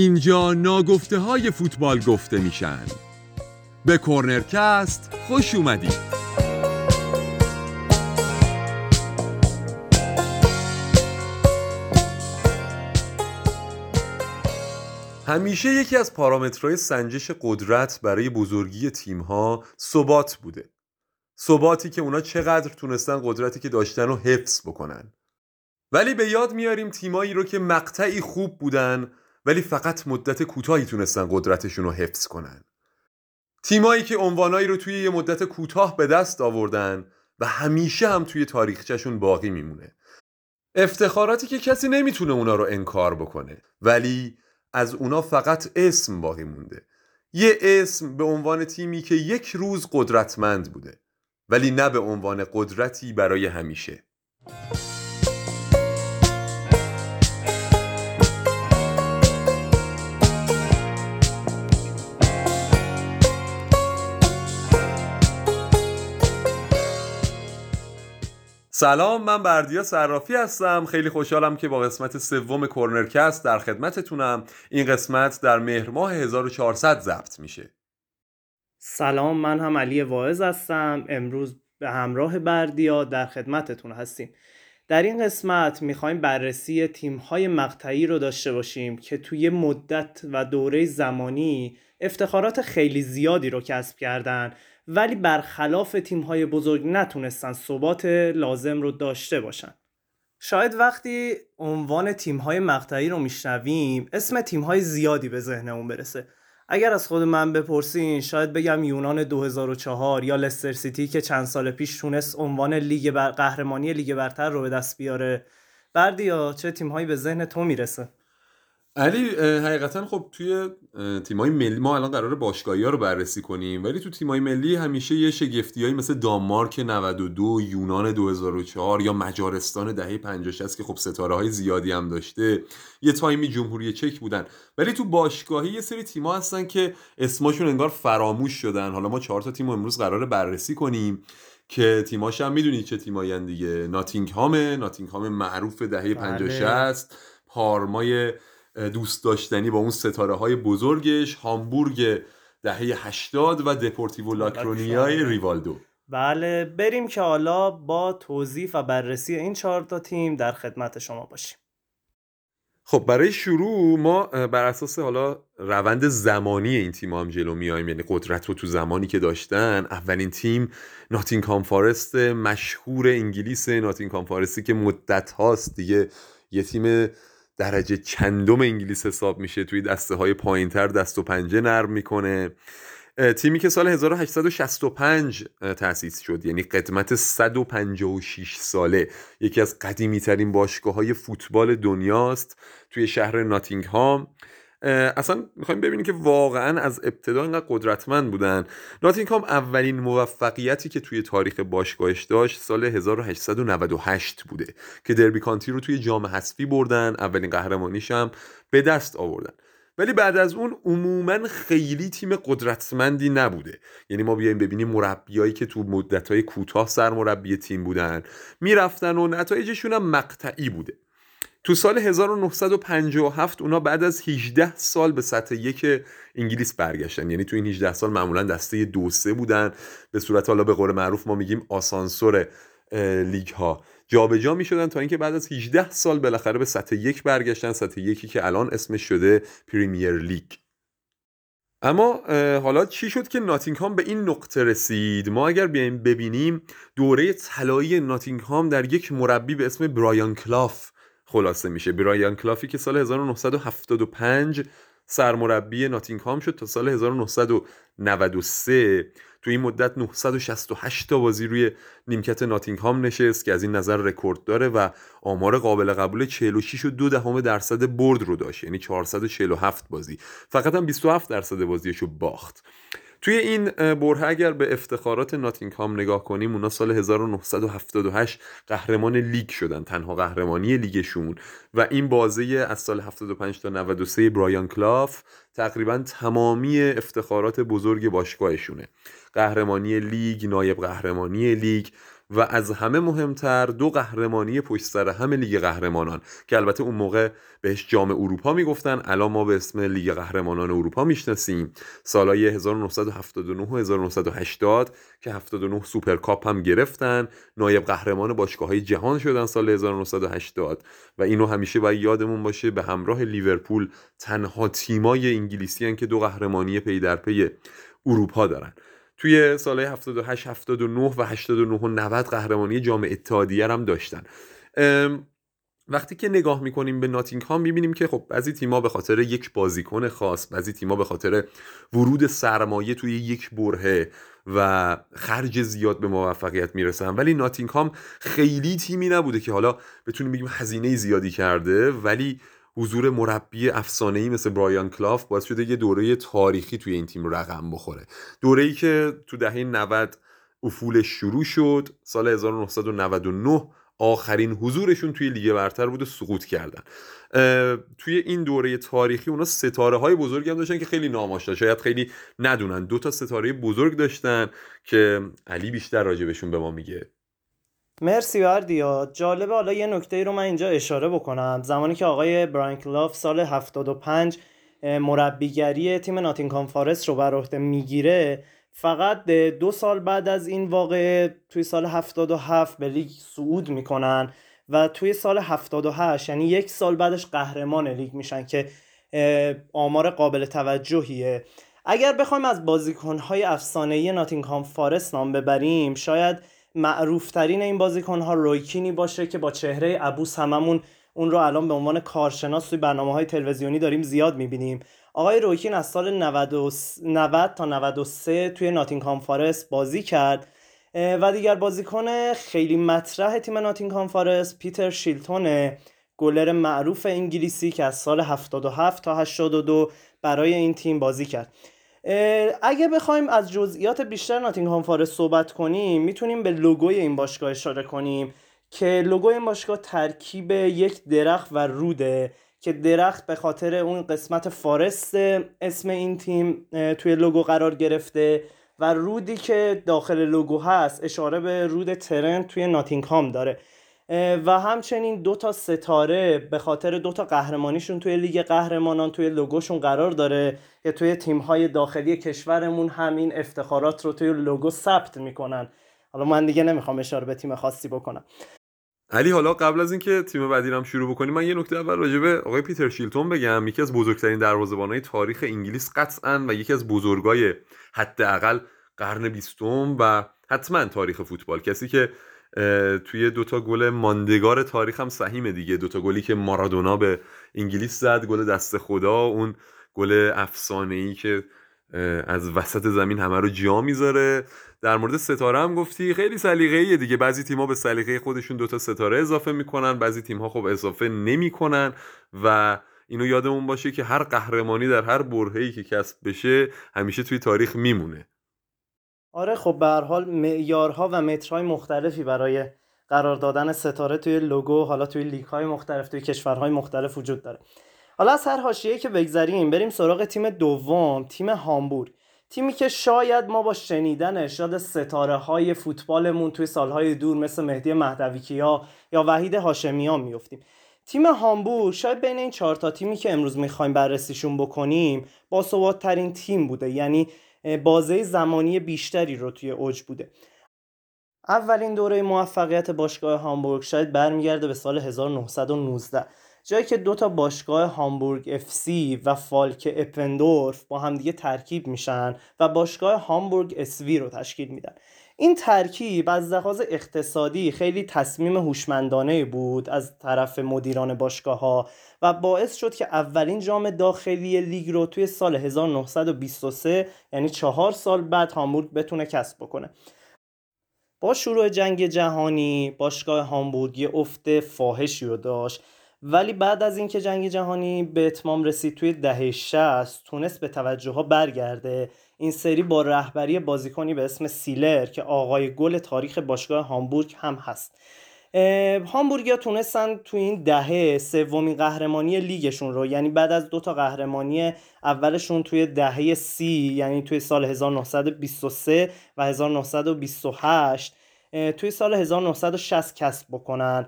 اینجا ناگفته های فوتبال گفته میشن. به کورنرکست خوش اومدید. همیشه یکی از پارامترهای سنجش قدرت برای بزرگی تیمها ثبات بوده. ثباتی که اونا چقدر تونستن قدرتی که داشتن رو حفظ بکنن. ولی به یاد میاریم تیمایی رو که مقطعی خوب بودن ولی فقط مدت کوتاهی تونستن قدرتشون رو حفظ کنن. تیمایی که عنوانایی رو توی یه مدت کوتاه به دست آوردن و همیشه هم توی تاریخچهشون باقی میمونه. افتخاراتی که کسی نمی‌تونه اونا رو انکار بکنه ولی از اونا فقط اسم باقی مونده. یه اسم به عنوان تیمی که یک روز قدرتمند بوده ولی نه به عنوان قدرتی برای همیشه. سلام من بردیا صرافی هستم. خیلی خوشحالم که با قسمت سوم کورنرکست در خدمتتونم. این قسمت در مهر ماه 1400 ضبط میشه. سلام من هم علی واعظ هستم. امروز به همراه بردیا در خدمتتون هستیم. در این قسمت می‌خوایم بررسی تیم‌های مقطعی رو داشته باشیم که توی مدت و دوره زمانی افتخارات خیلی زیادی رو کسب کردن ولی برخلاف تیم‌های بزرگ نتونستن ثبات لازم رو داشته باشن. شاید وقتی عنوان تیم‌های مقطعی رو میشنویم اسم تیم‌های زیادی به ذهنمون برسه. اگر از خود من بپرسین شاید بگم یونان 2004 یا لستر سیتی که چند سال پیش تونست عنوان لیگ بر... قهرمانی لیگ برتر رو به دست بیاره. بردیا چه تیم‌هایی به ذهن تو می‌رسه؟ علی حقیقتا خب توی تیمای ملی ما الان قرار باشگاهی ها رو بررسی کنیم ولی تو تیمای ملی همیشه یه شگفتی مثل دانمارک 92 یونان 2004 یا مجارستان دهه 50 که خب ستاره های زیادی هم داشته. یه تایمی جمهوری چک بودن. ولی تو باشگاهی یه سری تیما هستن که اسمشون انگار فراموش شدن. حالا ما چهار تا تیم امروز قراره بررسی کنیم که تیماش هم می‌دونید چه تیمایی دیگه. ناتینگهام ناتینگهام معروف دهه 50 بله. پارمای دوست داشتنی با اون ستاره های بزرگش هامبورگ دهه 80 و دپورتیو لاکرونیای ریوالدو. بله بریم که حالا با توضیح و بررسی این چهار تا تیم در خدمت شما باشیم. خب برای شروع ما بر اساس حالا روند زمانی این تیم هم جلو میایم یعنی قدرت رو تو زمانی که داشتن اولین تیم ناتینگ فارست مشهور انگلیس ناتینگ فارستی که مدت هاست. دیگه یه تیم درجه چندم انگلیس حساب میشه. توی دسته های پایینتر دست و پنجه نرم می‌کنه. تیمی که سال 1865 تأسیس شد. یعنی قدمت 156 ساله. یکی از قدیمی ترین باشگاه های فوتبال دنیاست. توی شهر ناتینگهام. اصلا می‌خوایم ببینیم که واقعا از ابتدا اینقدر قدرتمند بودن. ناتینگهام اولین موفقیتی که توی تاریخ باشگاهش داشت سال 1898 بوده که دربی کانتی رو توی جام حذفی بردن اولین قهرمانیش هم به دست آوردن. ولی بعد از اون عموما خیلی تیم قدرتمندی نبوده. یعنی ما بیایم ببینیم مربیایی که تو مدتهای کوتاه سرمربی تیم بودن می‌رفتن و نتایجشون هم مقطعی بوده. تو سال 1957 اونا بعد از 18 سال به سطح یک انگلیس برگشتن. یعنی تو این 18 سال معمولا دسته دو سه بودن. به صورت حالا به قول معروف ما میگیم آسانسور لیگ ها جابجا می شدن تا اینکه بعد از 18 سال بالاخره به سطح یک برگشتن. سطح یکی که الان اسمش شده پریمیر لیگ. اما حالا چی شد که ناتینگهام به این نقطه رسید؟ ما اگر بیایم ببینیم دوره طلایی ناتینگهام در یک مربی به اسم برایان کلاف خلاصه میشه. برایان کلافی که سال 1975 سرمربی ناتینگهام شد تا سال 1993 تو این مدت 968 تا بازی روی نیمکت ناتینگهام نشست که از این نظر رکورد داره و آمار قابل قبول 46 و دو دهم درصد برد رو داشت. یعنی 447 بازی. فقط هم 27 درصد بازیشو باخت. توی این برهه اگر به افتخارات ناتینگهام نگاه کنیم اونا سال 1978 قهرمان لیگ شدن تنها قهرمانی لیگشون. و این بازه از سال 75 تا 93 برایان کلاف تقریبا تمامی افتخارات بزرگ باشگاهشونه. قهرمانی لیگ نایب قهرمانی لیگ و از همه مهمتر دو قهرمانی پشت سر هم لیگ قهرمانان که البته اون موقع بهش جام اروپا می‌گفتن الان ما به اسم لیگ قهرمانان اروپا می‌شناسیم. سالهای 1979 و 1980 که 79 سوپرکاپ هم گرفتن نایب قهرمان باشگاه های جهان شدن سال 1980 و اینو همیشه باید یادمون باشه به همراه لیورپول تنها تیمای انگلیسی هن که دو قهرمانی پی در پی اروپا دارن. توی سالهای 78 79 و 89 و 90 قهرمانی جام اتحادیه هم داشتن. وقتی که نگاه می‌کنیم به ناتینگهام می‌بینیم که خب بعضی تیما به خاطر یک بازیکن خاص بعضی تیما به خاطر ورود سرمایه توی یک برهه و خرج زیاد به موفقیت می‌رسن. ولی ناتینگهام خیلی تیمی نبوده که حالا بتونیم بگیم هزینه زیادی کرده ولی حضور مربی افسانه‌ای مثل برایان کلاف باعث شده یه دوره تاریخی توی این تیم رقم بخوره. دوره‌ای که تو دهه 90 افولش شروع شد سال 1999 آخرین حضورشون توی لیگ برتر بود و سقوط کردن. توی این دوره تاریخی اونا ستاره های بزرگی هم داشتن که خیلی ناماشنا شاید خیلی ندونن. دو تا ستاره بزرگ داشتن که علی بیشتر راجبشون به ما میگه. مرسی وردیا جالبه حالا یه نکته رو من اینجا اشاره بکنم. زمانی که آقای براین کلاف سال 75 مربیگری تیم ناتینگهام فارست رو بر عهده می‌گیره فقط دو سال بعد از این واقعه توی سال 77 به لیگ صعود می‌کنن و توی سال 78 یعنی یک سال بعدش قهرمان لیگ میشن که آمار قابل توجهیه. اگر بخوایم از بازیکنهای افسانه‌ای ناتینگهام فارست نام ببریم شاید معروفترین این بازیکنها رویکینی باشه که با چهره ابوس هممون اون رو الان به عنوان کارشناس توی برنامه های تلویزیونی داریم زیاد می‌بینیم. آقای رویکین از سال 90, تا 93 توی ناتینگهام فارست بازی کرد و دیگر بازیکن خیلی مطرح تیم ناتینگهام فارست پیتر شیلتون گلر معروف انگلیسی که از سال 77 تا 82 برای این تیم بازی کرد. اگه بخوایم از جزئیات بیشتر ناتینگهام فارست صحبت کنیم می‌تونیم به لوگوی این باشگاه اشاره کنیم که لوگوی این باشگاه ترکیب یک درخت و روده که درخت به خاطر اون قسمت فارست اسم این تیم توی لوگو قرار گرفته و رودی که داخل لوگو هست اشاره به رود ترنت توی ناتینگهام داره. و همچنین دو تا ستاره به خاطر دو تا قهرمانیشون توی لیگ قهرمانان توی لوگوشون قرار داره که توی تیم‌های داخلی کشورمون همین افتخارات رو توی لوگو ثبت می‌کنن. حالا من دیگه نمی‌خوام اشاره به تیم خاصی بکنم. علی حالا قبل از اینکه تیم بعدی هم شروع بکنیم من یه نکته اول راجع به آقای پیتر شیلتون بگم. یکی از بزرگترین دروازه‌بان‌های تاریخ انگلیس قطعا و یکی از بزرگای حداقل قرن بیستم و حتما تاریخ فوتبال. کسی که توی دوتا گل ماندگار تاریخ هم سهیمه دیگه. دوتا گلی که مارادونا به انگلیس زد گل دست خدا اون گل افسانه ای که از وسط زمین همه رو جا می‌ذاره. در مورد ستاره هم گفتی خیلی سلیقه‌ایه دیگه. بعضی تیم‌ها به سلیقه خودشون دوتا ستاره اضافه می‌کنن بعضی تیم‌ها خب اضافه نمی‌کنن و اینو یادمون باشه که هر قهرمانی در هر برهه‌ای که کسب بشه همیشه توی تاریخ میمونه. آره خب به هر حال معیارها و مترهای مختلفی برای قرار دادن ستاره توی لوگو حالا توی لیگ های مختلف توی کشورهای مختلف وجود داره. حالا از هر حاشیه‌ای که بگذریم بریم سراغ تیم دوم تیم هامبورگ. تیمی که شاید ما با شنیدن اشاد ستاره های فوتبالمون توی سالهای دور مثل مهدی مهدویکیا یا وحید هاشمیان میفتیم تیم هامبورگ شاید بین این چهار تا تیمی که امروز می‌خوایم بررسیشون بکنیم با ترین تیم بوده. یعنی بازه زمانی بیشتری رو توی اوج بوده. اولین دوره موفقیت باشگاه هامبورگ شاید برمیگرده به سال 1919 جایی که دو تا باشگاه هامبورگ اف سی و فالک اپندورف با همدیگه ترکیب میشن و باشگاه هامبورگ اسوی رو تشکیل میدن. این ترکیب از لحاظ اقتصادی خیلی تصمیم هوشمندانه بود از طرف مدیران باشگاه ها و باعث شد که اولین جام داخلی لیگ رو توی سال 1923 یعنی چهار سال بعد هامبورگ بتونه کسب بکنه. با شروع جنگ جهانی باشگاه هامبورگی افت فاحشی رو داشت. ولی بعد از اینکه جنگ جهانی به اتمام رسید توی دهه 60 تونست به توجه ها برگرده. این سری با رهبری بازیکنی به اسم سیلر که آقای گل تاریخ باشگاه هامبورگ هم هست. هامبورگیا تونستن تو این دهه سومین قهرمانی لیگشون رو یعنی بعد از دو تا قهرمانی اولشون توی دهه سی یعنی توی سال 1923 و 1928 توی سال 1960 کسب بکنن.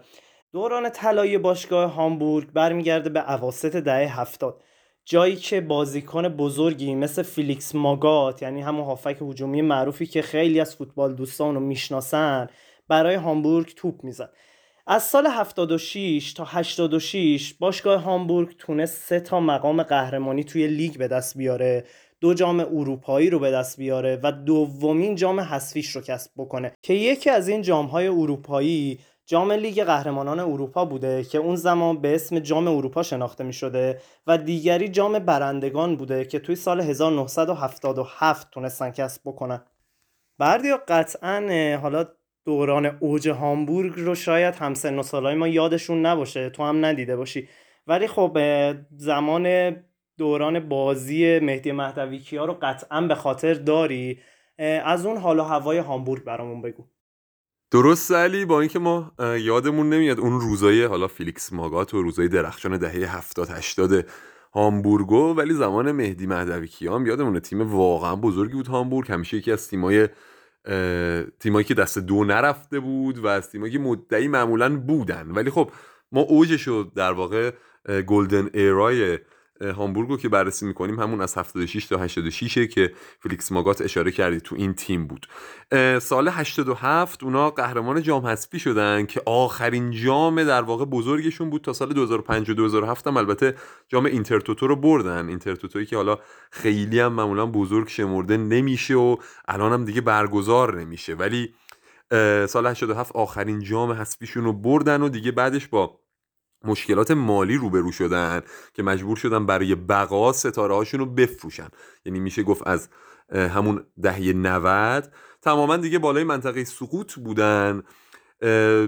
دوران طلایی باشگاه هامبورگ برمیگرده به اواسط دهه هفتاد. جایی که بازیکن بزرگی مثل فیلیکس ماگات یعنی همون هافبک هجومی معروفی که خیلی از فوتبال دوستان رو می‌شناسن برای هامبورگ توپ می‌زد. از سال 76 تا 86 باشگاه هامبورگ تونست سه تا مقام قهرمانی توی لیگ به دست بیاره دو جام اروپایی رو به دست بیاره و دومین جام حذفیش رو کسب بکنه که یکی از این جامهای اروپایی جام لیگ قهرمانان اروپا بوده که اون زمان به اسم جام اروپا شناخته می شده و دیگری جام برندگان بوده که توی سال 1977 تونستن کسب بکنن. بردیا قطعا حالا دوران اوج هامبورگ رو شاید همسن و سالای ما یادشون نباشه تو هم ندیده باشی. ولی خب زمان دوران بازی مهدی مهدوی کیا رو قطعا به خاطر داری. از اون حال و هوای هامبورگ برامون بگو. درست علی با اینکه ما یادمون نمیاد اون روزای حالا فیلیکس ماگات و روزای درخشان دهه 70 80 هامبورگو ولی زمان مهدی مهدوی کیام یادمونه تیم واقعا بزرگی بود هامبورگ. همیشه یکی از تیمای تیمایی که دسته دو نرفته بود و از تیمایی که مدعی معمولا بودن. ولی خب ما اوجش رو در واقع golden era ی هامبورگ رو که بررسی می‌کنیم همون از 76 تا 86 که فلیکس ماگات اشاره کردی تو این تیم بود. سال 87 اونا قهرمان جام حذفی شدن که آخرین جام در واقع بزرگشون بود تا سال 2005 و 2007 هم البته جام اینترتوتو رو بردن. اینترتوتویی که حالا خیلی هم معمولا بزرگ شمرده نمیشه و الان هم دیگه برگزار نمیشه. ولی سال 87 آخرین جام حذفیشون رو بردن و دیگه بعدش با مشکلات مالی روبرو شدن که مجبور شدن برای بقا ستاره هاشون رو بفروشن. یعنی میشه گفت از همون دهه 90 تماما دیگه بالای منطقه سقوط بودن.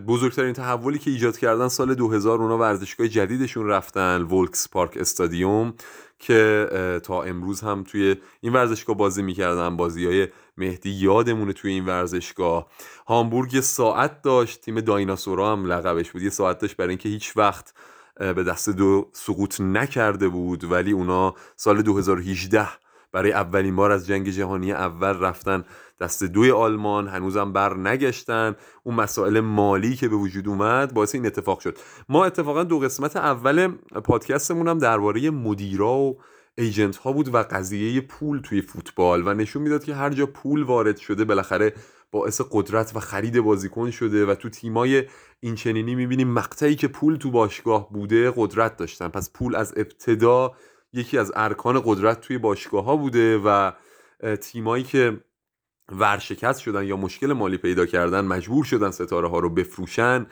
بزرگترین تحولی که ایجاد کردن سال 2000 اونا ورزشگاه جدیدشون رفتن ولکس پارک استادیوم که تا امروز هم توی این ورزشگاه بازی می‌کردن. بازی های مهدی یادمونه توی این ورزشگاه. هامبورگ یه ساعت داشت تیم دایناسورا هم لقبش بود. یه ساعت داشت برای اینکه هیچ وقت به دست دو سقوط نکرده بود. ولی اونا سال 2018 برای اولین بار از جنگ جهانی اول رفتن دست دوی آلمان هنوزم بر نگشتن. اون مسائل مالی که به وجود اومد باعث این اتفاق شد. ما اتفاقا دو قسمت اول پادکستمون هم درباره مدیرا و ایجنت ها بود و قضیه پول توی فوتبال و نشون می‌داد که هر جا پول وارد شده بالاخره باعث قدرت و خرید بازیکن شده و تو تیمای این چنینی می‌بینیم مقطعی که پول تو باشگاه بوده قدرت داشتن. پس پول از ابتدا یکی از ارکان قدرت توی باشگاه ها بوده و تیمایی که ورشکست شدن یا مشکل مالی پیدا کردن مجبور شدن ستاره ها رو بفروشن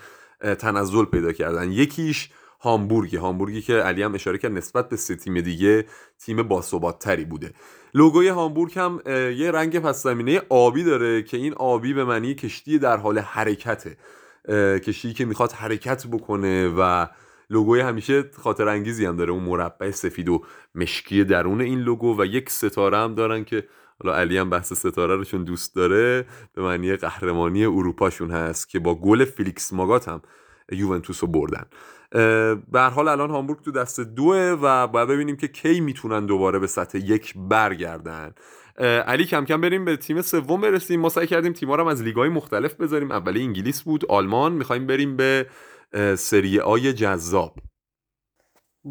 تنزل پیدا کردن. یکیش هامبورگ. هامبورگی که علی هم اشاره کرد نسبت به سه تیم دیگه تیم باثبات تری بوده. لوگوی هامبورگ هم یه رنگ پس زمینه آبی داره که این آبی به معنی کشتی در حال حرکته. کشتی که می‌خواد حرکت بکنه و لوگوی همیشه خاطر انگیزی هم داره اون مربع سفید و مشکی درون این لوگو و یک ستاره هم دارن که حالا علی هم بحث ستاره رو چون دوست داره به معنی قهرمانی اروپاشون هست که با گل فیلیکس ماگات هم یوونتوس رو بردن. به هر حال الان هامبورگ تو دسته دوه و باید ببینیم که کی می‌تونن دوباره به سطح یک برگردن. علی کم کم بریم به تیم سوم برسیم. ما سعی کردیم تیم‌ها رو از لیگ‌های مختلف بذاریم. اولی انگلیس بود آلمان. می‌خوایم بریم به سری آی جذاب.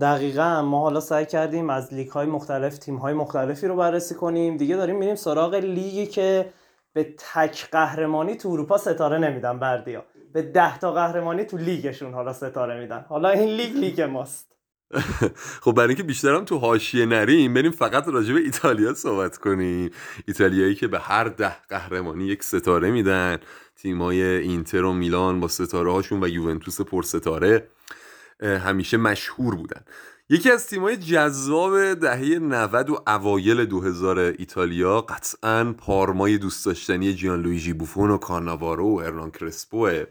دقیقا ما حالا سعی کردیم از لیگ های مختلف تیم های مختلفی رو بررسی کنیم. دیگه داریم میریم سراغ لیگی که به تک قهرمانی تو اروپا ستاره نمیدن بردیا. به ده تا قهرمانی تو لیگشون حالا ستاره میدن. حالا این لیگ لیگ ماست. خب برای اینکه بیشترم تو حاشیه نریم بریم فقط راجع به ایتالیا صحبت کنیم. ایتالیایی که به هر ده قهرمانی یک ستاره میدن تیمای اینتر و میلان با ستاره هاشون و یوونتوس پر ستاره همیشه مشهور بودن. یکی از تیمای جذاب دهه 90 و اوایل 2000 ایتالیا قطعا پارمای دوست داشتنی جیان لویجی بوفون و کارناوارو و ارنان کرسپوه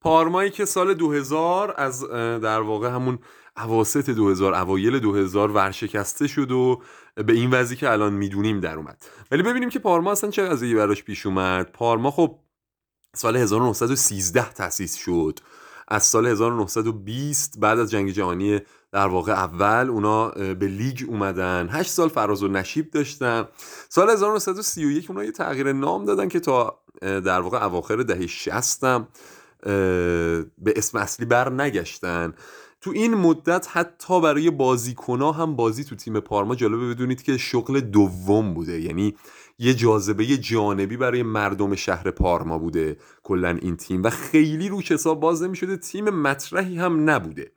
پارمایی که سال 2000 از در واقع همون اواسط 2000 اوایل 2000 ورشکسته شد و به این وضعی که الان می‌دونیم در اومد. ولی ببینیم که پارما اصلا چه قضیه براش پیش اومد. پارما خب سال 1913 تأسیس شد. از سال 1920 بعد از جنگ جهانی در واقع اول اونا به لیگ اومدن. 8 سال فراز و نشیب داشتن. سال 1931 اونا یه تغییر نام دادن که تا در واقع اواخر دهه 60 هم به اسم اصلی بر نگشتن تو این مدت حتی برای بازیکنا هم بازی تو تیم پارما جالبه بدونید که شغل دوم بوده. یعنی یه جاذبه جانبی برای مردم شهر پارما بوده کلا این تیم و خیلی روش حساب باز نمی‌شده. تیم مطرحی هم نبوده.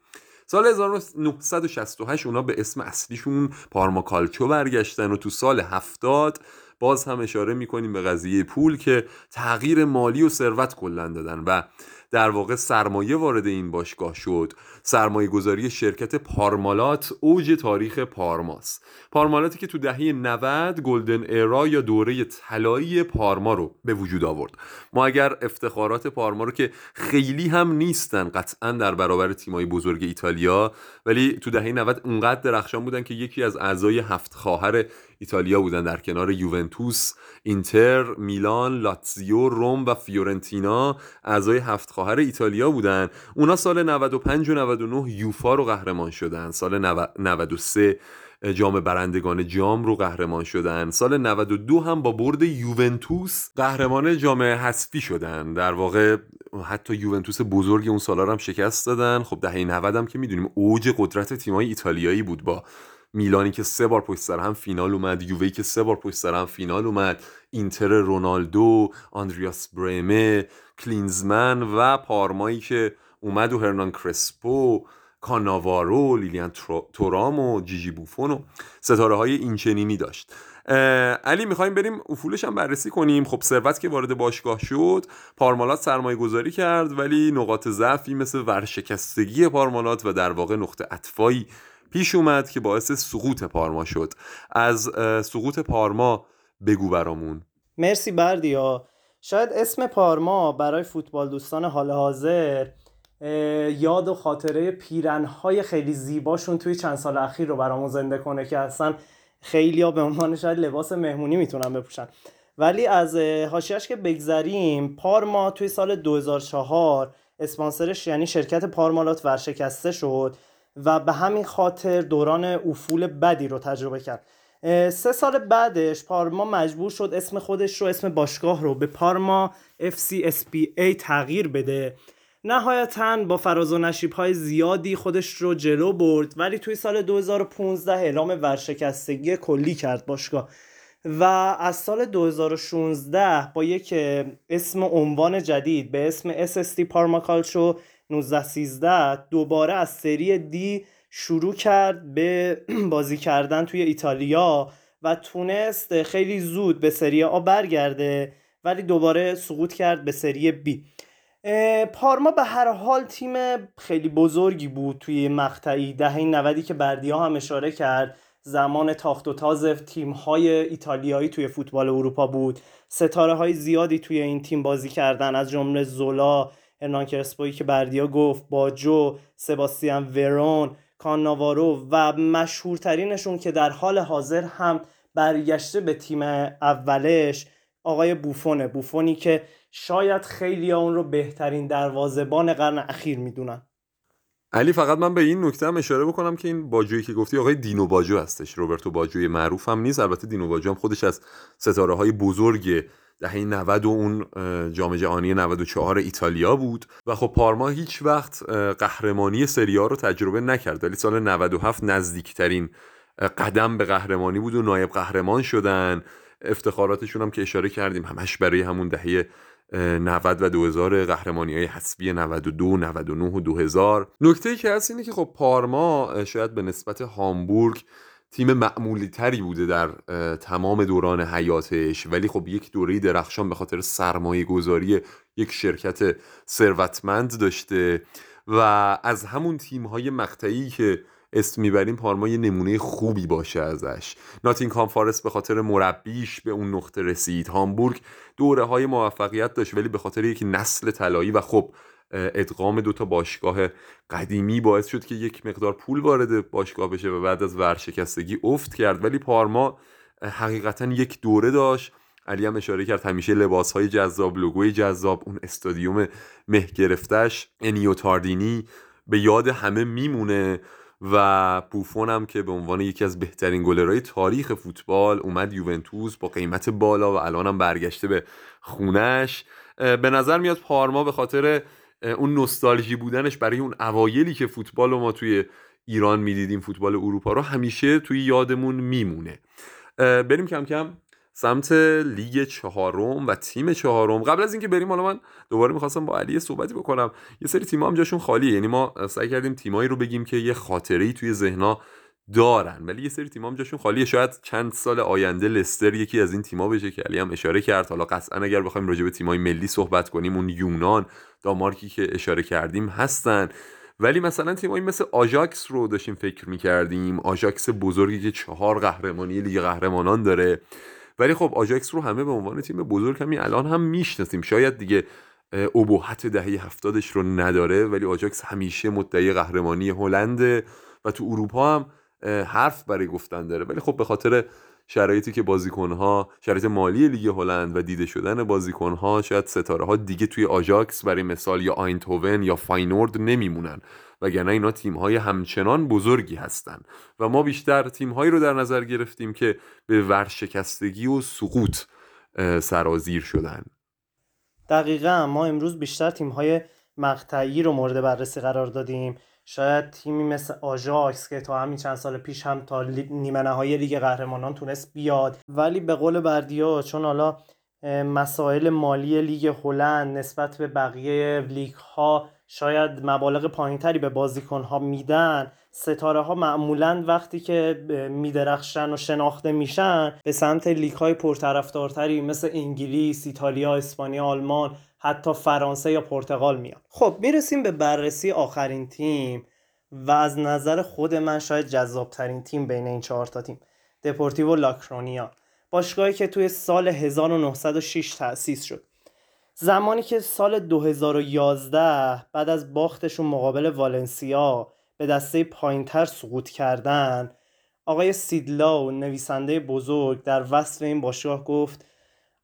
سال 1968 اونا به اسم اصلیشون پارما کالچو برگشتن و تو سال 70 باز هم اشاره می‌کنیم به قضیه پول که تغییر مالی و ثروت کلا دادن و در واقع سرمایه وارد این باشگاه شد. سرمایه گذاری شرکت پارمالات اوج تاریخ پارماس پارمالاتی که تو دهه 90 گلدن ایرا یا دوره طلایی پارما رو به وجود آورد. ما اگر افتخارات پارما رو که خیلی هم نیستن قطعا در برابر تیمای بزرگ ایتالیا ولی تو دهه 90 اونقدر درخشان بودن که یکی از اعضای هفت خواهر ایتالیا بودن در کنار یوونتوس، اینتر، میلان، لاتزیو، روم و فیورنتینا اعضای هفت خواهر ایتالیا بودن. اونا سال 95 و 99 یوفا رو قهرمان شدن. سال 93 جام برندگان جام رو قهرمان شدن. سال 92 هم با برد یوونتوس قهرمان جام حذفی شدن. در واقع حتی یوونتوس بزرگ اون سالا هم شکست دادن. خب دهه 90 هم که می‌دونیم اوج قدرت تیمای ایتالیایی بود با میلانی که سه بار پشت سر هم فینال اومد یووی که سه بار پشت سر هم فینال اومد اینتر رونالدو آندریاس بریمه کلینزمن و پارمایی که اومد و هرنان کرسپو کاناوارو لیلیان تورام و جیجی بوفون و ستاره های اینچنینی داشت. علی می‌خوایم بریم افولش هم بررسی کنیم. خب ثروت که وارد باشگاه شد پارمالات سرمایه گذاری کرد ولی نقاط ضعفی مثل ورشکستگی پارمالات و در واقع نقطه اطفایی پیش اومد که باعث سقوط پارما شد. از سقوط پارما بگو برامون. مرسی بردیا. شاید اسم پارما برای فوتبال دوستان حال حاضر یاد و خاطره پیرنهای خیلی زیباشون توی چند سال اخیر رو برامون زنده کنه که اصلا خیلی ها به عنوان شاید لباس مهمونی می‌تونن بپوشن. ولی از حاشیهش که بگذریم پارما توی سال 2004 اسپانسرش یعنی شرکت پارمالات ورشکسته شد. و به همین خاطر دوران افول بدی رو تجربه کرد. سه سال بعدش پارما مجبور شد اسم خودش رو اسم باشگاه رو به پارما FCSPA تغییر بده. نهایتا با فراز و نشیب های زیادی خودش رو جلو برد ولی توی سال 2015 اعلام ورشکستگی کلی کرد باشگاه. و از سال 2016 با یک اسم عنوان جدید به اسم SST پارماکالچو 19 دوباره از سری دی شروع کرد به بازی کردن توی ایتالیا و تونست خیلی زود به سری آ برگرده ولی دوباره سقوط کرد به سری بی پارما به هر حال تیم خیلی بزرگی بود توی مقطعی دهه 90 که بردیا هم اشاره کرد. زمان تاخت و تاز تیم های ایتالیایی توی فوتبال اروپا بود. ستاره های زیادی توی این تیم بازی کردن از جمله زولا هرنان کرسپوی که بردیا گفت جو سباستیان ورون کاناوارو و مشهورترینشون که در حال حاضر هم برگشته به تیم اولش آقای بوفونه. بوفونی که شاید خیلی اون رو بهترین دروازبان قرن اخیر می‌دونن. علی فقط من به این نکته هم اشاره بکنم که این باجویی که گفتی آقای دینو باجو هستش. روبرتو باجوی معروف هم نیست. البته دینو باجو هم خودش از ستاره های بزرگ دهه 90 و اون جام جهانی 94 ایتالیا بود و خب پارما هیچ وقت قهرمانی سریا رو تجربه نکرد. ولی سال 97 نزدیکترین قدم به قهرمانی بود و نایب قهرمان شدن. افتخاراتشون هم که اشاره کردیم همش برای همون دهه 90 و 2000 قهرمانی های حسبی 92 99 و 2000 نکته ای که هست اینه که خب پارما شاید به نسبت هامبورگ تیم معمولی تری بوده در تمام دوران حیاتش. ولی خب یک دوره درخشان به خاطر سرمایه گذاری یک شرکت ثروتمند داشته و از همون تیم های مقطعی که اسم می‌بریم پارما یه نمونه خوبی باشه ازش. ناتینگ فارست به خاطر مربیش به اون نقطه رسید. هامبورگ دوره های موفقیت داشت ولی به خاطر یک نسل طلایی و خب ادغام دو تا باشگاه قدیمی باعث شد که یک مقدار پول وارد باشگاه بشه و بعد از ورشکستگی افت کرد. ولی پارما حقیقتا یک دوره داشت. علی هم اشاره کرد همیشه لباس های جذاب لوگوی جذاب اون استادیوم مه گرفتش انیو تاردینی به یاد همه میمونه و بوفون هم که به عنوان یکی از بهترین گلرهای تاریخ فوتبال اومد یوونتوس با قیمت بالا و الان هم برگشته به خونش به نظر میاد پارما به خاطر اون نوستالژی بودنش برای اون اوایلی که فوتبال رو ما توی ایران می‌دیدیم فوتبال اروپا رو همیشه توی یادمون میمونه. بریم کم کم سمت لیگ چهارم و تیم چهارم. قبل از اینکه بریم حالا من دوباره می‌خواستم با علی صحبتی بکنم. یه سری تیم هم جاشون خالیه. یعنی ما سعی کردیم تیمایی رو بگیم که یه خاطره ای توی ذهنا دارن. ولی یه سری تیم هم جاشون خالیه. شاید چند سال آینده لستر یکی از این تیما بشه که علی هم اشاره کرد. حالا قطعا اگر بخوایم راجع به تیمای ملی صحبت کنیم اون یونان دانمارکی که اشاره کردیم هستن. ولی مثلا تیمایی مثل آژاکس رو داشتیم فکر می‌کردیم. آژاکس بزرگی که چهار قهرمانی لیگ قهرمانان داره. ولی خب آژاکس رو همه به عنوان تیم بزرگ همین الان هم می‌شناسیم. شاید دیگه ابهت دهه هفتادش رو نداره ولی آژاکس همیشه مدعی قهرمانی هلنده و تو اروپا هم حرف برای گفتن داره. ولی خب به خاطر شرایطی که بازیکنها شرایط مالی لیگ هلند و دیده شدن بازیکنها شاید ستاره ها دیگه توی آژاکس برای مثال یا آیندهوون یا فاینورد نمیمونن. وگرنه اینا تیم های همچنان بزرگی هستند و ما بیشتر تیم هایی رو در نظر گرفتیم که به ورشکستگی و سقوط سرازیر شدن. دقیقا. ما امروز بیشتر تیم های مقطعی رو مورد بررسی قرار دادیم. شاید تیمی مثل آژاکس که تا همین چند سال پیش هم تا نیمه نهایی لیگ قهرمانان تونست بیاد. ولی به قول بردیا چون حالا مسائل مالی لیگ هلند نسبت به بقیه لیگ ها شاید مبالغ پایینتری به بازیکن ها میدن ستاره ها معمولا وقتی که میدرخشن و شناخته میشن به سمت لیگ های پرطرفدارتری مثل انگلیس، ایتالیا، اسپانیا، آلمان حتی فرانسه یا پرتغال میان. خب می‌رسیم به بررسی آخرین تیم و از نظر خود من شاید جذابترین تیم بین این چهار تا تیم دپورتیو لاکرونیا. باشگاهی که توی سال 1906 تأسیس شد. زمانی که سال 2011 بعد از باختشون مقابل والنسیا به دسته پایینتر سقوط کردن آقای سید لاو نویسنده بزرگ در وصف این باشگاه گفت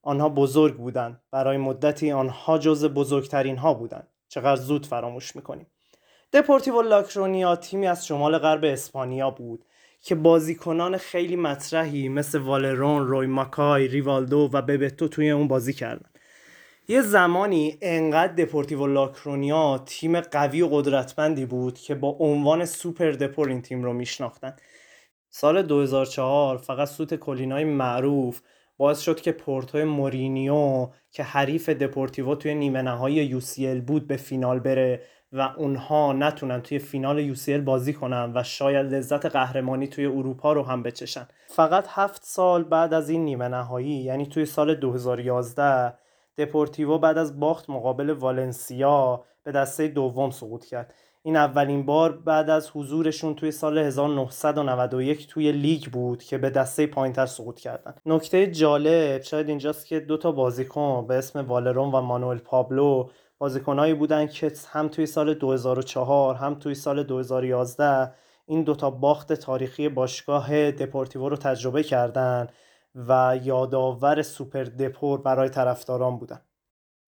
آنها بزرگ بودند. برای مدتی آنها جز بزرگترین ها بودند. چقدر زود فراموش می‌کنیم. دپورتیو لاکرونیا تیمی از شمال غرب اسپانیا بود که بازیکنان خیلی مطرحی مثل والرون، روی ماکای، ریوالدو و ببتو توی اون بازی کردن یه زمانی انقدر دپورتیو لاکرونیا تیم قوی و قدرتمندی بود که با عنوان سوپر دپور این تیم رو میشناختن. سال 2004 فقط سوت کلینای معروف باعث شد که پورتو مورینیو که حریف دپورتیو توی نیمه نهایی UCL بود به فینال بره و اونها نتونن توی فینال UCL بازی کنن و شاید لذت قهرمانی توی اروپا رو هم بچشن. فقط هفت سال بعد از این نیمه نهایی یعنی توی سال 2011 دپورتیو بعد از باخت مقابل والنسیا به دسته دوم سقوط کرد. این اولین بار بعد از حضورشون توی سال 1991 توی لیگ بود که به دسته پایینتر سقوط کردن. نکته جالب شاید اینجاست که دو تا بازیکن به اسم والرون و مانوئل پابلو بازیکنهایی بودن که هم توی سال 2004 هم توی سال 2011 این دوتا باخت تاریخی باشگاه دپورتیو رو تجربه کردن و یادآور سوپر دپور برای طرفداران بودن.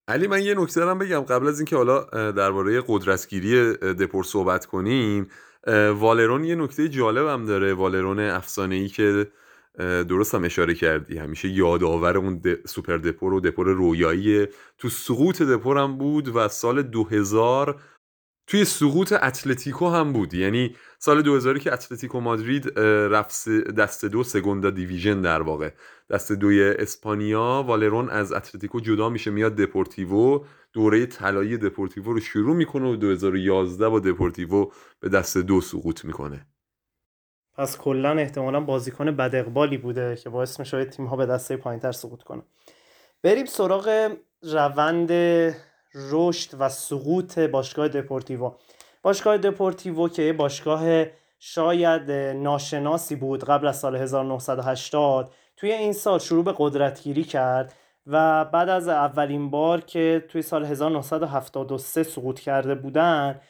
علی من یه نکته دارم بگم. قبل از اینکه حالا درباره قدرتگیری دپور صحبت کنیم والرون یه نکته جالب هم داره. والرون افسانه ای که درست هم اشاره کردی همیشه یادآور اون سوپر دپور و دپور رویایی. تو سقوط دپور هم بود و سال 2000 توی سقوط اتلتیکو هم بود. یعنی سال 2000 که اتلتیکو مادرید رفت دست دو سگوندا دیویژن در واقع. دسته دوی اسپانیا والرون از اتلتیکو جدا میشه میاد دپورتیوو دوره طلایی دپورتیوو رو شروع می‌کنه و 2011 با دپورتیوو به دسته دو سقوط می‌کنه. پس کلا احتمالا بازیکن بد اقبالی بوده که باعث میشه تیم ها به دسته پایینتر سقوط کنه بریم سراغ روند رشد و سقوط باشگاه دپورتیو. باشگاه دپورتیو که باشگاه شاید ناشناسی بود قبل از سال 1980 توی این سال شروع به قدرتگیری کرد و بعد از اولین بار که توی سال 1973 سقوط کرده بودن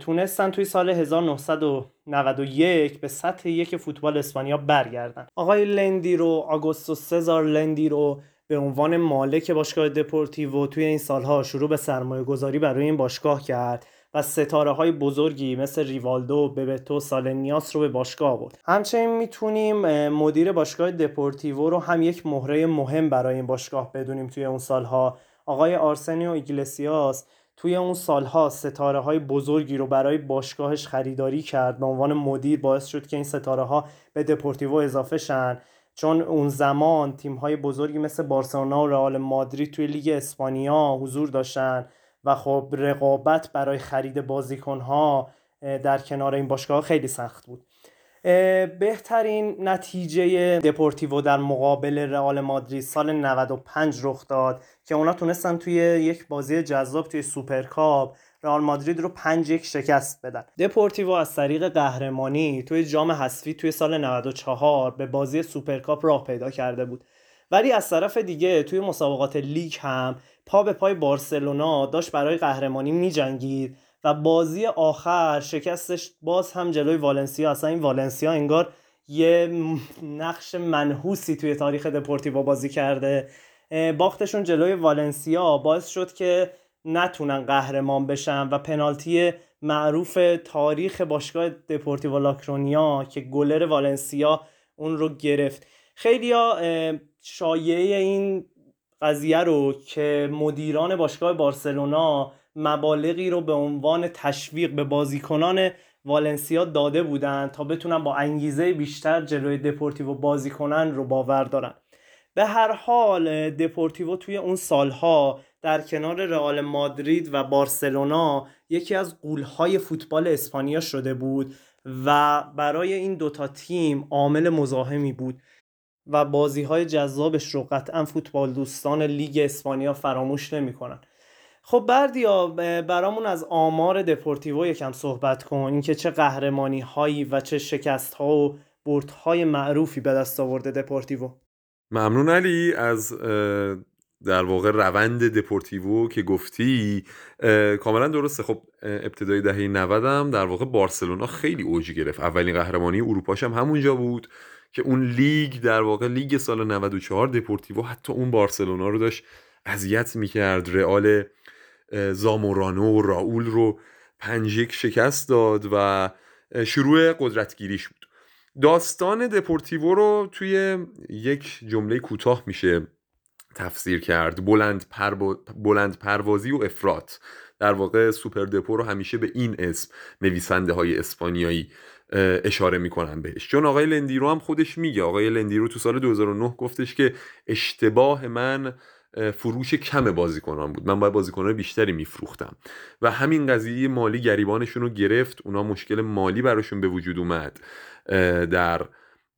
تونستن توی سال 1991 به سطح یک فوتبال اسپانیا برگردن. آقای لندی رو آگوستو سزار لندی رو به عنوان مالک باشگاه دپورتیو توی این سالها شروع به سرمایه گذاری برای این باشگاه کرد. و ستاره های بزرگی مثل ریوالدو، ببتو، سالیناس رو به باشگاه آورد. همچنین می‌تونیم مدیر باشگاه دپورتیوو رو هم یک مهره مهم برای این باشگاه بدونیم توی اون سالها. آقای آرسنیو ایگلسیاس توی اون سالها ستاره های بزرگی رو برای باشگاهش خریداری کرد. به عنوان مدیر باعث شد که این ستاره ها به دپورتیوو اضافه شن. چون اون زمان تیم های بزرگی مثل بارسلونا و رئال مادرید توی لیگ اسپانیا حضور داشتن. و خب رقابت برای خرید بازیکن ها در کنار این باشگاه خیلی سخت بود. بهترین نتیجه دپورتیوو در مقابل رئال مادرید سال 95 رخ داد که اونا تونستن توی یک بازی جذاب توی سوپرکاپ رئال مادرید رو 5 یک شکست بدن. دپورتیوو از طریق قهرمانی توی جام حذفی توی سال 94 به بازی سوپرکاپ راه پیدا کرده بود. ولی از طرف دیگه توی مسابقات لیگ هم پا به پای بارسلونا داشت برای قهرمانی میجنگید و بازی آخر شکستش باز هم جلوی والنسیا اصلا این والنسیا انگار یه نقش منحوسی توی تاریخ دپورتیو بازی کرده. باختشون جلوی والنسیا باعث شد که نتونن قهرمان بشن و پنالتی معروف تاریخ باشگاه دپورتیو لاکرونیا که گلر والنسیا اون رو گرفت. خیلی شایعه این قضیه رو که مدیران باشگاه بارسلونا مبالغی رو به عنوان تشویق به بازیکنان والنسیا داده بودند تا بتونن با انگیزه بیشتر جلوی دپورتیو بازی کنن رو باور دارن. به هر حال دپورتیو توی اون سالها در کنار رئال مادرید و بارسلونا یکی از قولهای فوتبال اسپانیا شده بود و برای این دوتا تیم عامل مزاحمی بود. و بازی های جذابش رو قطعا فوتبال دوستان لیگ اسپانیا فراموش نمی‌کنن. خب بردیا برامون از آمار دپورتیوو یکم صحبت کن. اینکه چه قهرمانی هایی و چه شکست ها و برد های معروفی به دست آورده دپورتیوو ممنون علی از در واقع روند دپورتیوو که گفتی. کاملا درسته. خب ابتدای دهه 90 هم در واقع بارسلونا خیلی اوج گرفت. اولین قهرمانی اروپاش هم همونجا بود. که اون لیگ در واقع لیگ سال 94 دپورتیوو حتی اون بارسلونا رو داشت اذیت می‌کرد. رئال زامورانو و راول رو پنج یک شکست داد و شروع قدرتگیریش بود. داستان دپورتیوو رو توی یک جمله کوتاه میشه تفسیر کرد. بلند, بلند پروازی و افراد در واقع سوپر دپو رو همیشه به این اسم نویسنده های اسپانیایی اشاره می‌کنن بهش. چون آقای لندیرو هم خودش میگه. آقای لندیرو تو سال 2009 گفتش که اشتباه من فروش کم بازیکنان بود. من باید بازیکنان بیشتری میفروختم. و همین قضیه مالی گریبانشون رو گرفت. اونا مشکل مالی براشون به وجود اومد. در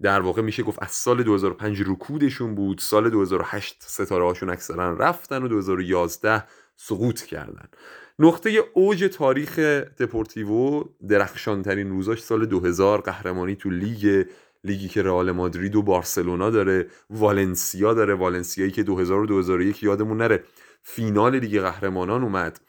در واقع میشه گفت از سال 2005 رکودشون بود. سال 2008 ستاره هاشون اکثرا رفتن و 2011 سقوط کردن. نقطه اوج تاریخ دپورتیوو درخشانترین روزاش سال 2000 قهرمانی تو لیگ لیگی که رئال مادرید و بارسلونا داره والنسیا داره والنسیایی که 2000 و 2001 یادمون نره. فینال لیگ قهرمانان اومد.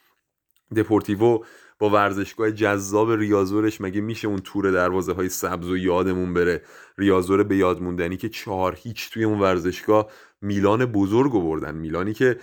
دپورتیوو با ورزشگاه جذاب ریازورش مگه میشه اون تور دروازه های سبز و یادمون بره؟ ریازور به یاد موندنی که چهار هیچ توی اون ورزشگاه میلان بزرگ بردن. میلانی که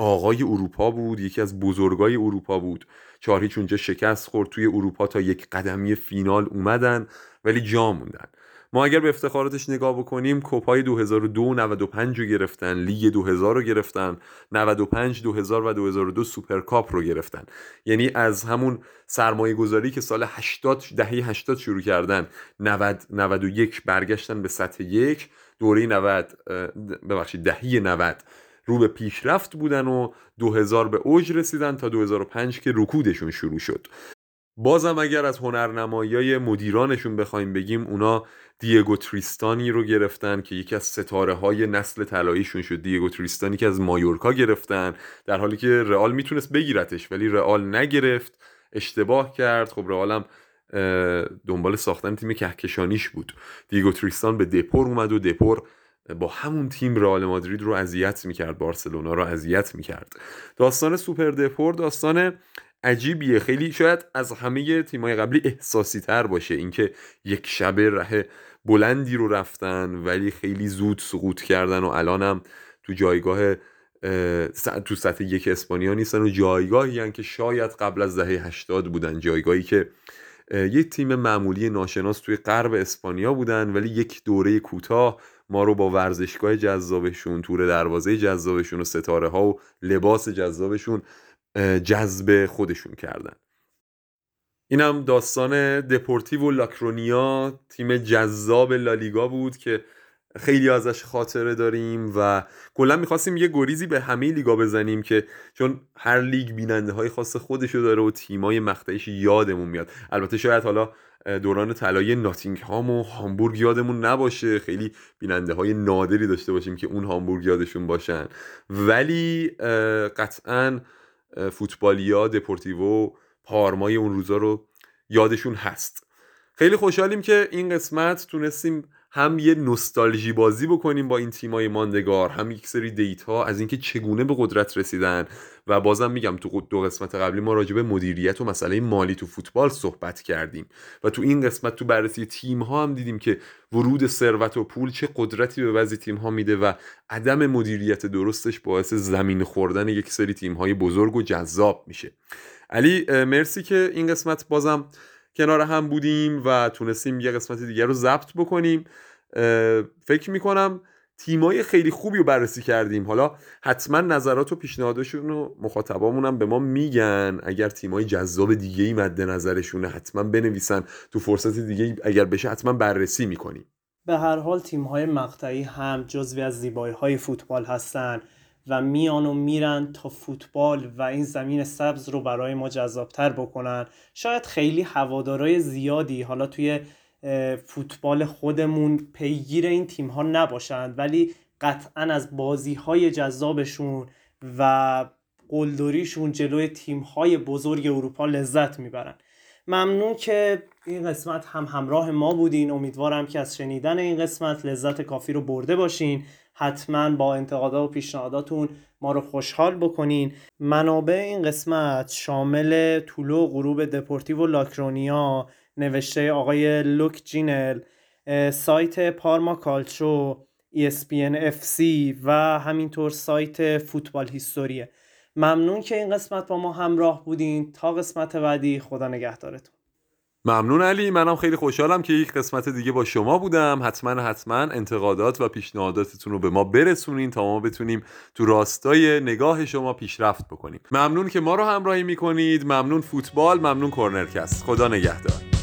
آقای اروپا بود یکی از بزرگای اروپا بود. چهار هیچ اونجا شکست خورد توی اروپا تا یک قدمی فینال اومدن ولی جا موندن. ما اگر به افتخاراتش نگاه بکنیم کوپای 2002 95 رو گرفتن لیگ 2000 رو گرفتن 95 2000 و 2002 سوپرکاپ رو گرفتن. یعنی از همون سرمایه گذاری که سال 80 دهه 80 شروع کردن 90 91 برگشتن به سطح یک دوره 90 ببخشید دهه 90 رو به پیشرفت بودن و 2000 به اوج رسیدن تا 2005 که رکودشون شروع شد. بازم اگر از هنرنمایی مدیرانشون بخوایم بگیم اونا دیگو تریستانی رو گرفتن که یکی از ستاره های نسل طلاییشون شد. دیگو تریستانی که از مایورکا گرفتن در حالی که رئال می‌تونست بگیرتش ولی رئال نگرفت اشتباه کرد. خب رئال هم دنبال ساختن تیم کهکشانیش بود. دیگو تریستان به دپور اومد و دپور با همون تیم رئال مادرید رو اذیت می‌کرد بارسلونا رو اذیت می‌کرد. داستان سوپر دپور داستان عجیبیه. خیلی شاید از همه تیمای قبلی احساسی تر باشه اینکه یک شبه ره بلندی رو رفتن ولی خیلی زود سقوط کردن و الانم تو جایگاه تو سطح یک اسپانیا نیستن و جایگاهی که شاید قبل از دهه 80 بودن. جایگاهی که یک تیم معمولی ناشناس توی غرب اسپانیا بودن ولی یک دوره کوتاه ما رو با ورزشگاه جذابشون تور دروازه جذابشون و ستاره ها و لباس جذابشون جذب خودشون کردن. اینم داستان دپورتیو و لاکرونیا تیم جذاب لالیگا بود که خیلی ازش خاطره داریم و کلا می‌خواستیم یه گریزی به همه لیگا بزنیم که چون هر لیگ بیننده های خاص خودشو داره و تیمای مقطعیش یادمون میاد. البته شاید حالا دوران طلایی ناتینگهام و هامبورگ یادمون نباشه. خیلی بیننده های نادری داشته باشیم که اون هامبورگ یادشون باشن. ولی قطعا فوتبالیا دپورتیو پارمای اون روزا رو یادشون هست. خیلی خوشحالیم که این قسمت تونستیم هم یه نوستالژی بازی بکنیم با این تیمای ماندگار هم یک سری دیتا از اینکه چگونه به قدرت رسیدن و بازم میگم تو دو قسمت قبلی ما راجع به مدیریت و مسئله مالی تو فوتبال صحبت کردیم و تو این قسمت تو بررسی تیم ها هم دیدیم که ورود ثروت و پول چه قدرتی به بعضی تیم ها میده و عدم مدیریت درستش باعث زمین خوردن یک سری تیم های بزرگ و جذاب میشه. علی مرسی که این قسمت بازم کنار هم بودیم و تونستیم یه قسمت دیگر رو ضبط بکنیم. فکر می‌کنم تیمای خیلی خوبی رو بررسی کردیم. حالا حتما نظرات و پیشنهادشون رو مخاطبامون هم به ما میگن. اگر تیمای جذاب دیگه ای مد نظرشونه حتما بنویسن تو فرصت دیگه اگر بشه حتما بررسی می‌کنیم. به هر حال تیمهای مقطعی هم جزوی از زیبایی های فوتبال هستن. و میان و میرن تا فوتبال و این زمین سبز رو برای ما جذابتر بکنن. شاید خیلی هوادارای زیادی حالا توی فوتبال خودمون پیگیر این تیم ها نباشند ولی قطعا از بازی های جذابشون و قلدریشون جلوی تیم های بزرگ اروپا لذت می‌برن. ممنون که این قسمت هم همراه ما بودین. امیدوارم که از شنیدن این قسمت لذت کافی رو برده باشین. حتما با انتقادات و پیشنهاداتون ما رو خوشحال بکنین. منابع این قسمت شامل طولو غروب دپورتیو و لاکرونیا نوشته آقای لوک جینل سایت پارما کالچو ESPN FC و همینطور سایت فوتبال هیستوریه. ممنون که این قسمت با ما همراه بودین. تا قسمت بعدی خدا نگهدارتون. ممنون علی. منم خیلی خوشحالم که یک قسمت دیگه با شما بودم. حتما حتما انتقادات و پیشنهاداتتون رو به ما برسونین تا ما بتونیم تو راستای نگاه شما پیشرفت بکنیم. ممنون که ما رو همراهی می‌کنید. ممنون فوتبال. ممنون کورنرکست. خدا نگهدار.